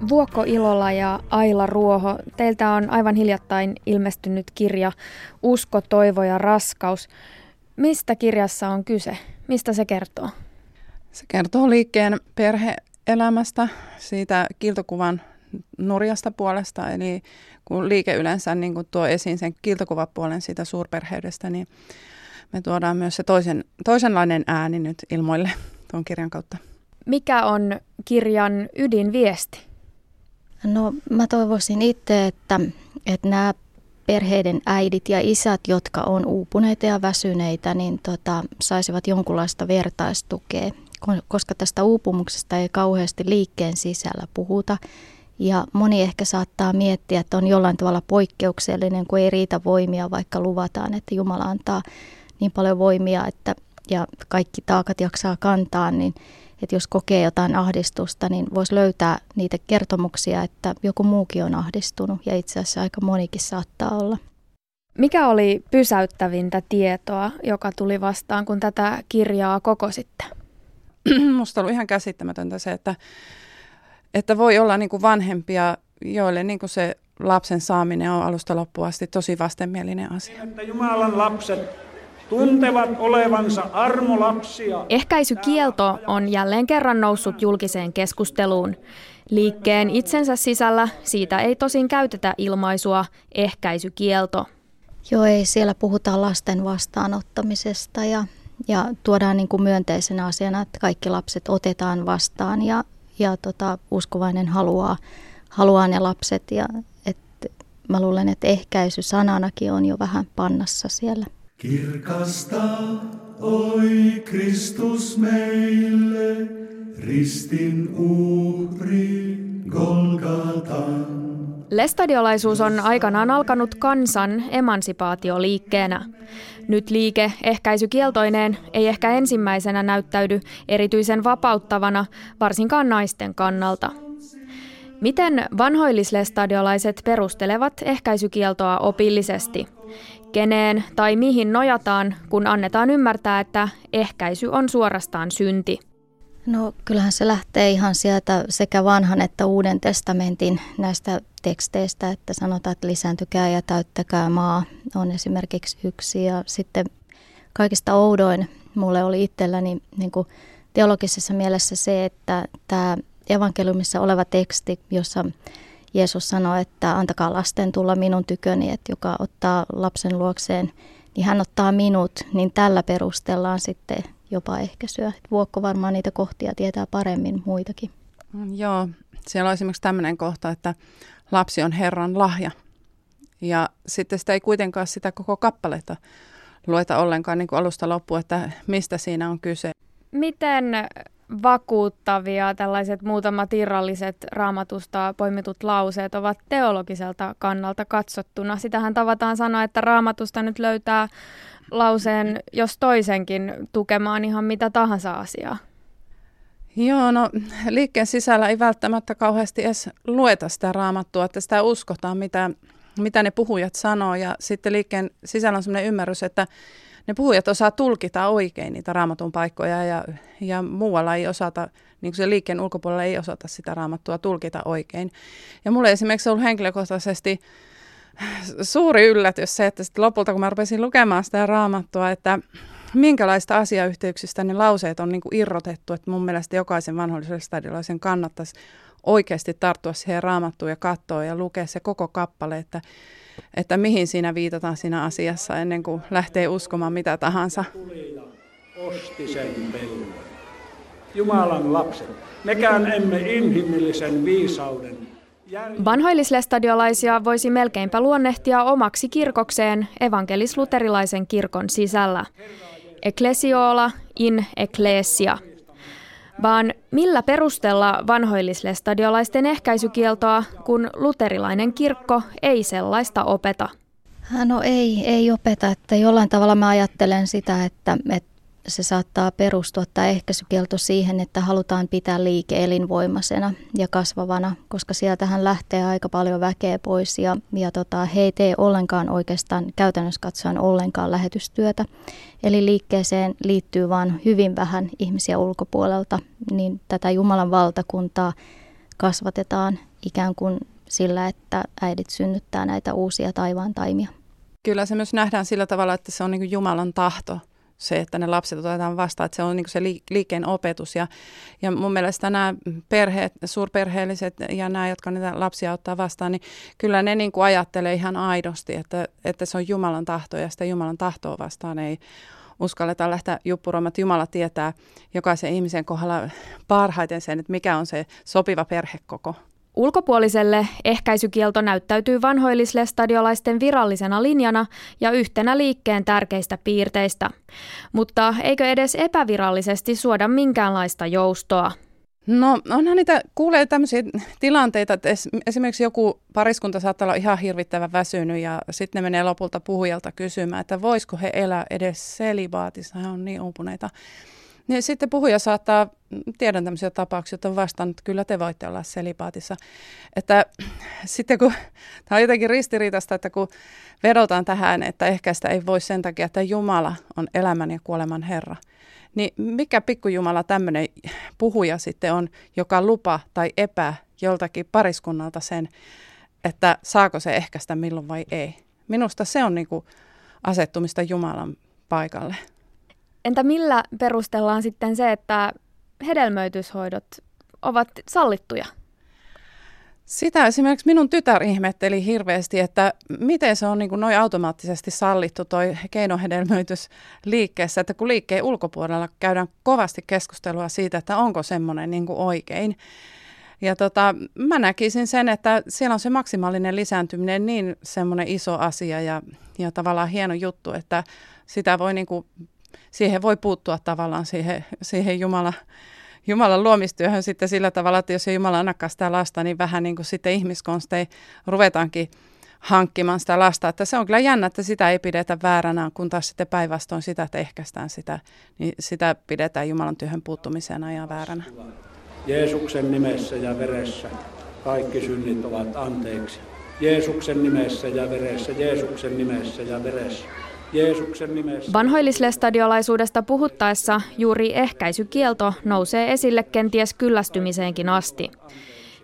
Vuokko Ilola ja Aila Ruoho, teiltä on aivan hiljattain ilmestynyt kirja Usko, toivo ja raskaus. Mistä kirjassa on kyse? Mistä se kertoo? Se kertoo liikkeen perheelämästä, siitä kiltokuvan nurjasta puolesta, eli kun liike yleensä niin kun tuo esiin sen kiltokuvapuolen siitä suurperheydestä, niin me tuodaan myös se toisen, toisenlainen ääni nyt ilmoille tuon kirjan kautta. Mikä on kirjan ydinviesti? No mä toivoisin itse, että, että nämä perheiden äidit ja isät, jotka on uupuneita ja väsyneitä, niin tota, saisivat jonkunlaista vertaistukea, koska tästä uupumuksesta ei kauheasti liikkeen sisällä puhuta. Ja moni ehkä saattaa miettiä, että on jollain tavalla poikkeuksellinen, kun ei riitä voimia, vaikka luvataan, että Jumala antaa niin paljon voimia, että ja kaikki taakat jaksaa kantaa, niin että jos kokee jotain ahdistusta, niin voisi löytää niitä kertomuksia, että joku muukin on ahdistunut ja itse asiassa aika monikin saattaa olla. Mikä oli pysäyttävintä tietoa, joka tuli vastaan, kun tätä kirjaa koko sitten? Musta oli ihan käsittämätöntä se, että, että voi olla niin kuin vanhempia, joille niin kuin se lapsen saaminen on alusta loppuun asti tosi vastenmielinen asia. Että Jumalan lapset tuntevat olevansa armolapsia. Ehkäisykielto on jälleen kerran noussut julkiseen keskusteluun. Liikkeen itsensä sisällä siitä ei tosin käytetä ilmaisua ehkäisykielto. Joo, ei. Siellä puhutaan lasten vastaanottamisesta ja, ja tuodaan niin kuin myönteisenä asiana, että kaikki lapset otetaan vastaan ja, ja tota, uskovainen haluaa, haluaa ne lapset. Ja, et, mä luulen, että ehkäisy sananakin on jo vähän pannassa siellä. Kirkasta, oi Kristus meille, ristin uhri Golgatan. Lestadiolaisuus on aikanaan alkanut kansan emansipaatioliikkeenä. Nyt liike ehkäisykieltoineen ei ehkä ensimmäisenä näyttäydy erityisen vapauttavana, varsinkaan naisten kannalta. Miten vanhoillislestadiolaiset perustelevat ehkäisykieltoa opillisesti? Keneen tai mihin nojataan, kun annetaan ymmärtää, että ehkäisy on suorastaan synti? No kyllähän se lähtee ihan sieltä sekä vanhan että uuden testamentin näistä teksteistä, että sanotaan, että lisääntykää ja täyttäkää maa on esimerkiksi yksi. Ja sitten kaikista oudoin mulle oli itselläni niin kuin teologisessa mielessä se, että tämä evankeliumissa oleva teksti, jossa Jeesus sanoi, että antakaa lasten tulla minun tyköni, että joka ottaa lapsen luokseen, niin hän ottaa minut, niin tällä perustellaan sitten jopa ehkäisyä. Vuokko varmaan niitä kohtia tietää paremmin muitakin. Mm, joo, siellä on esimerkiksi tämmöinen kohta, että lapsi on Herran lahja. Ja sitten sitä ei kuitenkaan sitä koko kappaletta lueta ollenkaan niin kuin alusta loppuun, että mistä siinä on kyse. Miten vakuuttavia tällaiset muutamat irralliset raamatusta poimitut lauseet ovat teologiselta kannalta katsottuna. Sitähän tavataan sanoa, että raamatusta nyt löytää lauseen jos toisenkin tukemaan ihan mitä tahansa asiaa. Joo, no liikkeen sisällä ei välttämättä kauheasti edes lueta sitä raamattua, että sitä uskotaan, mitä, mitä ne puhujat sanoo. Ja sitten liikkeen sisällä on sellainen ymmärrys, että ne puhujat osaa tulkita oikein niitä raamatun paikkoja ja, ja muualla ei osata, niin kuin se liikkeen ulkopuolella ei osata sitä raamattua tulkita oikein. Ja mulle esimerkiksi ollut henkilökohtaisesti suuri yllätys se, että sitten lopulta kun mä rupesin lukemaan sitä raamattua, että minkälaista asiayhteyksistä ne lauseet on niin kuin irrotettu, että mun mielestä jokaisen vanhollisen stadiolaisen kannattaisi oikeasti tarttua siihen raamattuun ja katsoa ja lukea se koko kappale, että, että mihin siinä viitataan siinä asiassa ennen kuin lähtee uskomaan mitä tahansa. Osti sen Jumalan lapset. Mekään emme inhimillisen viisauden Vanhoillislestadiolaisia voisi melkeinpä luonnehtia omaksi kirkokseen evankelis-luterilaisen kirkon sisällä. Ecclesiola in ecclesia. Vaan millä perustella vanhoillislestadiolaisten ehkäisykieltoa, kun luterilainen kirkko ei sellaista opeta? No ei, ei opeta. Että jollain tavalla mä ajattelen sitä, että, että se saattaa perustua tämä ehkäisykielto siihen, että halutaan pitää liike elinvoimaisena ja kasvavana, koska sieltähän lähtee aika paljon väkeä pois ja, ja tota, he ei tee ollenkaan oikeastaan käytännössä katsoen ollenkaan lähetystyötä. Eli liikkeeseen liittyy vain hyvin vähän ihmisiä ulkopuolelta, niin tätä Jumalan valtakuntaa kasvatetaan ikään kuin sillä, että äidit synnyttää näitä uusia taivaan taimia. Kyllä se myös nähdään sillä tavalla, että se on niin Jumalan tahto se, että ne lapset otetaan vastaan, että se on niin se liikkeen opetus. Ja, ja mun mielestä nämä perheet, suurperheelliset ja nämä, jotka niitä lapsia ottaa vastaan, niin kyllä ne niin kuin ajattelee ihan aidosti, että, että se on Jumalan tahto ja sitä Jumalan tahtoa vastaan ei uskalleta lähteä juppuroimaan, että Jumala tietää jokaisen ihmisen kohdalla parhaiten sen, että mikä on se sopiva perhekoko. Ulkopuoliselle ehkäisykielto näyttäytyy vanhoillislestadiolaisten virallisena linjana ja yhtenä liikkeen tärkeistä piirteistä. Mutta eikö edes epävirallisesti suoda minkäänlaista joustoa? No onhan niitä, kuulee tämmöisiä tilanteita, että esimerkiksi joku pariskunta saattaa olla ihan hirvittävän väsynyt ja sitten ne menee lopulta puhujalta kysymään, että voisiko he elää edes selibaatissa, he on niin uupuneita. Niin sitten puhuja saattaa, tiedän tämmöisiä tapauksia, että on vastannut, että kyllä te voitte olla selipaatissa. Että sitten kun, tämä on jotenkin ristiriitasta, että kun vedotaan tähän, että ehkä sitä ei voi sen takia, että Jumala on elämän ja kuoleman Herra, niin mikä pikkujumala tämmöinen puhuja sitten on, joka lupa tai epää joltakin pariskunnalta sen, että saako se ehkäistä milloin vai ei. Minusta se on niin kuin asettumista Jumalan paikalle. Entä millä perustellaan sitten se, että hedelmöityshoidot ovat sallittuja? Sitä esimerkiksi minun tytär ihmetteli hirveästi, että miten se on niin kuin noin automaattisesti sallittu toi keinohedelmöitys liikkeessä, että kun liikkeen ulkopuolella käydään kovasti keskustelua siitä, että onko semmoinen niin kuin oikein. Ja tota, mä näkisin sen, että siellä on se maksimaalinen lisääntyminen niin semmoinen iso asia ja, ja tavallaan hieno juttu, että sitä voi niin kuin siihen voi puuttua tavallaan siihen, siihen Jumala, Jumalan luomistyöhön sitten sillä tavalla, että jos ei Jumala annakaan sitä lasta, niin vähän niin kuin sitten ihmiskonstein ruvetaankin hankkimaan sitä lasta. Että se on kyllä jännä, että sitä ei pidetä vääränä, kun taas sitten päinvastoin sitä, että ehkäistään sitä, niin sitä pidetään Jumalan työhön puuttumisena ja vääränä. Jeesuksen nimessä ja veressä kaikki synnit ovat anteeksi. Jeesuksen nimessä ja veressä, Jeesuksen nimessä ja veressä. Jeesuksen nimessä. Vanhoillislestadiolaisuudesta puhuttaessa juuri ehkäisykielto nousee esille kenties kyllästymiseenkin asti.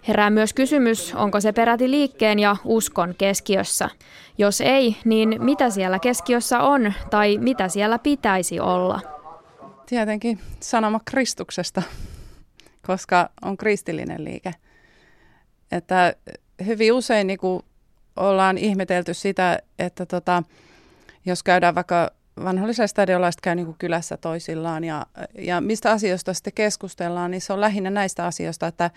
Herää myös kysymys, onko se peräti liikkeen ja uskon keskiössä. Jos ei, niin mitä siellä keskiössä on tai mitä siellä pitäisi olla? Tietenkin sanoma Kristuksesta, koska on kristillinen liike. Että hyvin usein niin kuin ollaan ihmetelty sitä, että tota, jos käydään vaikka vanhollisella stadionilla käy niin kylässä toisillaan ja, ja mistä asioista sitten keskustellaan, niin se on lähinnä näistä asioista, että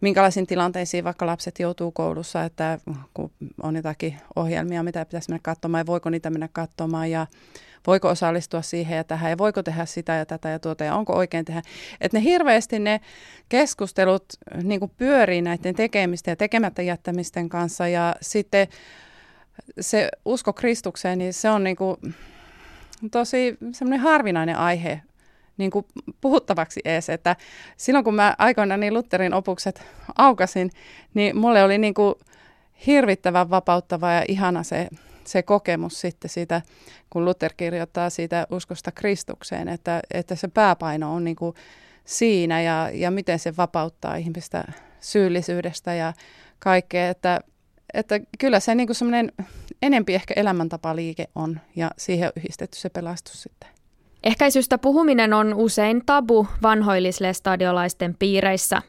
minkälaisiin tilanteisiin vaikka lapset joutuu koulussa, että kun on jotakin ohjelmia, mitä pitäisi mennä katsomaan ja voiko niitä mennä katsomaan ja voiko osallistua siihen ja tähän ja voiko tehdä sitä ja tätä ja tuota ja onko oikein tehdä. Että ne hirveästi ne keskustelut niin pyörii näiden tekemisten ja tekemättä jättämisten kanssa ja sitten se usko Kristukseen, niin se on niin kuin tosi semmoinen harvinainen aihe niin kuin puhuttavaksi ees, että silloin kun mä aikoinaan niin Lutherin opukset aukasin, niin mulle oli niin kuin hirvittävän vapauttava ja ihana se, se kokemus sitten siitä, kun Luther kirjoittaa siitä uskosta Kristukseen, että, että se pääpaino on niin kuin siinä ja, ja miten se vapauttaa ihmistä syyllisyydestä ja kaikkea, että että kyllä se niin semmoinen enempi ehkä elämäntapaliike on ja siihen on yhdistetty se pelastus sitten. Ehkäisystä puhuminen on usein tabu vanhoillislestadiolaisten piireissä.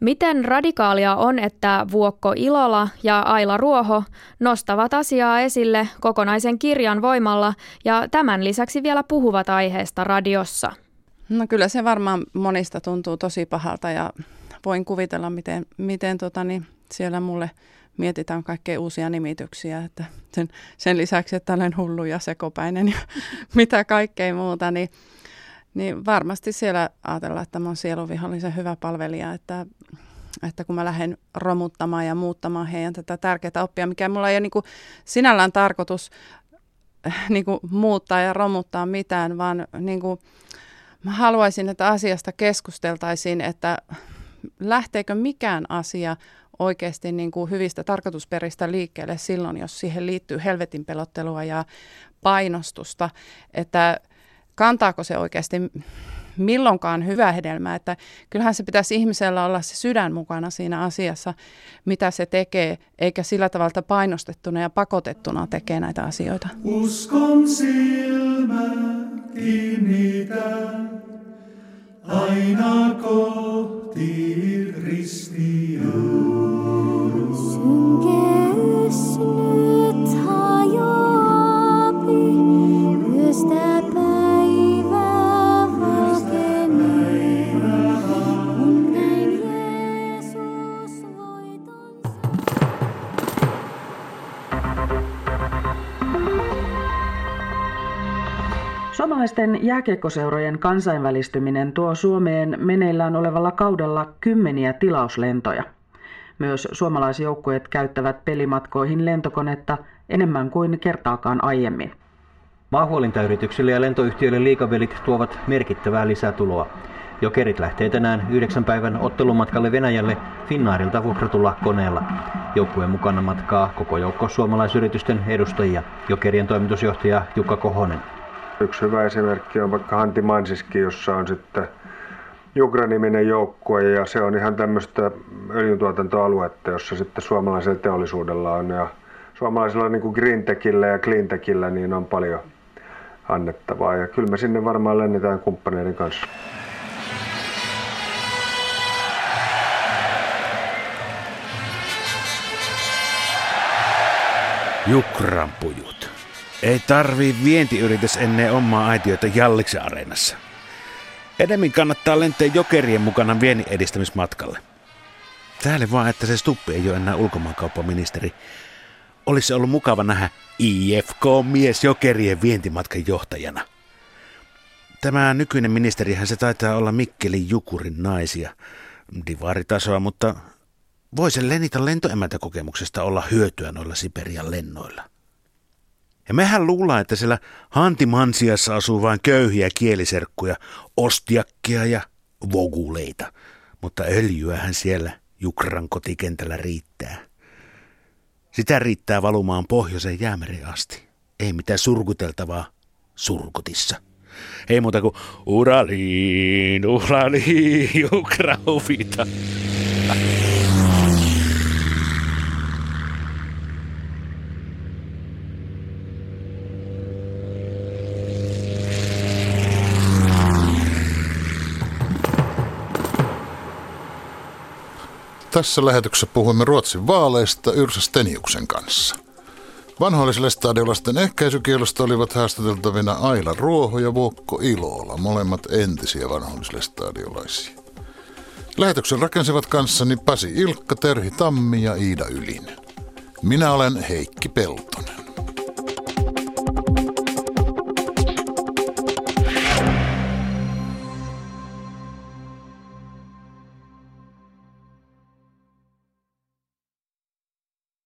Miten radikaalia on, että Vuokko Ilola ja Aila Ruoho nostavat asiaa esille kokonaisen kirjan voimalla ja tämän lisäksi vielä puhuvat aiheesta radiossa? No kyllä se varmaan monista tuntuu tosi pahalta ja voin kuvitella, miten, miten tota, niin siellä mulle mietitään kaikkea uusia nimityksiä. Että sen, sen lisäksi, että olen hullu ja sekopäinen ja mitä kaikkea muuta, niin, niin varmasti siellä ajatellaan, että mä sieluvihollisen hyvä palvelija, että, että kun mä lähden romuttamaan ja muuttamaan heidän tätä tärkeää oppia, mikä mulla ei ole niin kuin sinällään tarkoitus niin kuin muuttaa ja romuttaa mitään, vaan niin kuin, mä haluaisin, että asiasta keskusteltaisiin, että lähteekö mikään asia oikeasti niin kuin hyvistä tarkoitusperistä liikkeelle silloin, jos siihen liittyy helvetin pelottelua ja painostusta, että kantaako se oikeasti milloinkaan hyvää hedelmää, että kyllähän se pitäisi ihmisellä olla se sydän mukana siinä asiassa, mitä se tekee, eikä sillä tavalla painostettuna ja pakotettuna tekee näitä asioita. Uskon silmä kiinnitän aina kohti ristiä. Synkeys nyt hajoapi, Suomalaisten jääkiekkoseurojen kansainvälistyminen tuo Suomeen meneillään olevalla kaudella kymmeniä tilauslentoja. Myös suomalaisjoukkueet käyttävät pelimatkoihin lentokonetta enemmän kuin kertaakaan aiemmin. Maahuolintayrityksille ja lentoyhtiöille liikavelit tuovat merkittävää lisätuloa. Jokerit lähtee tänään yhdeksän päivän ottelumatkalle Venäjälle Finnaarilta vuokratulla koneella. Joukkueen mukana matkaa koko joukko suomalaisyritysten edustajia. Jokerien toimitusjohtaja Jukka Kohonen. Yksi hyvä esimerkki on vaikka Hanti Mansiski, jossa on sitten Jugra-niminen joukkue ja se on ihan tämmöistä öljyntuotantoaluetta, jossa sitten suomalaisella teollisuudella on ja suomalaisilla niin kuin Greentechillä ja Cleantechillä niin on paljon annettavaa ja kyllä me sinne varmaan lennetään kumppaneiden kanssa. Jukrampujut. Ei tarvii vientiyritys ennen omaa aitioita Jalliksen areenassa. Enemmän kannattaa lentää jokerien mukana viennin edistämismatkalle. Täällä vaan, että se Stuppi ei ole enää ulkomaankauppaministeri. Olisi ollut mukava nähdä IFK-mies jokerien vientimatkan johtajana. Tämä nykyinen ministerihän se taitaa olla Mikkelin Jukurin naisia. Divaritasoa, mutta voisi Lenita lentoemäntäkokemuksesta olla hyötyä noilla Siperian lennoilla. Ja mehän luullaan, että siellä Hantimansiassa asuu vain köyhiä kieliserkkuja, ostiakkia ja voguleita. Mutta öljyähän siellä Jukran kotikentällä riittää. Sitä riittää valumaan pohjoiseen jäämeren asti. Ei mitään surkuteltavaa surkutissa. Ei muuta kuin uraliin, uraliin, Ukrauvita. Tässä lähetyksessä puhuimme Ruotsin vaaleista Yrsa Steniuksen kanssa. Vanhoilliselle stadiolaisten ehkäisykielosta olivat haastateltavina Aila Ruoho ja Vuokko Ilola, molemmat entisiä vanhoillisille stadiolaisia. Lähetyksen rakensivat kanssani Pasi Ilkka, Terhi Tammi ja Iida Ylinen. Minä olen Heikki Peltonen.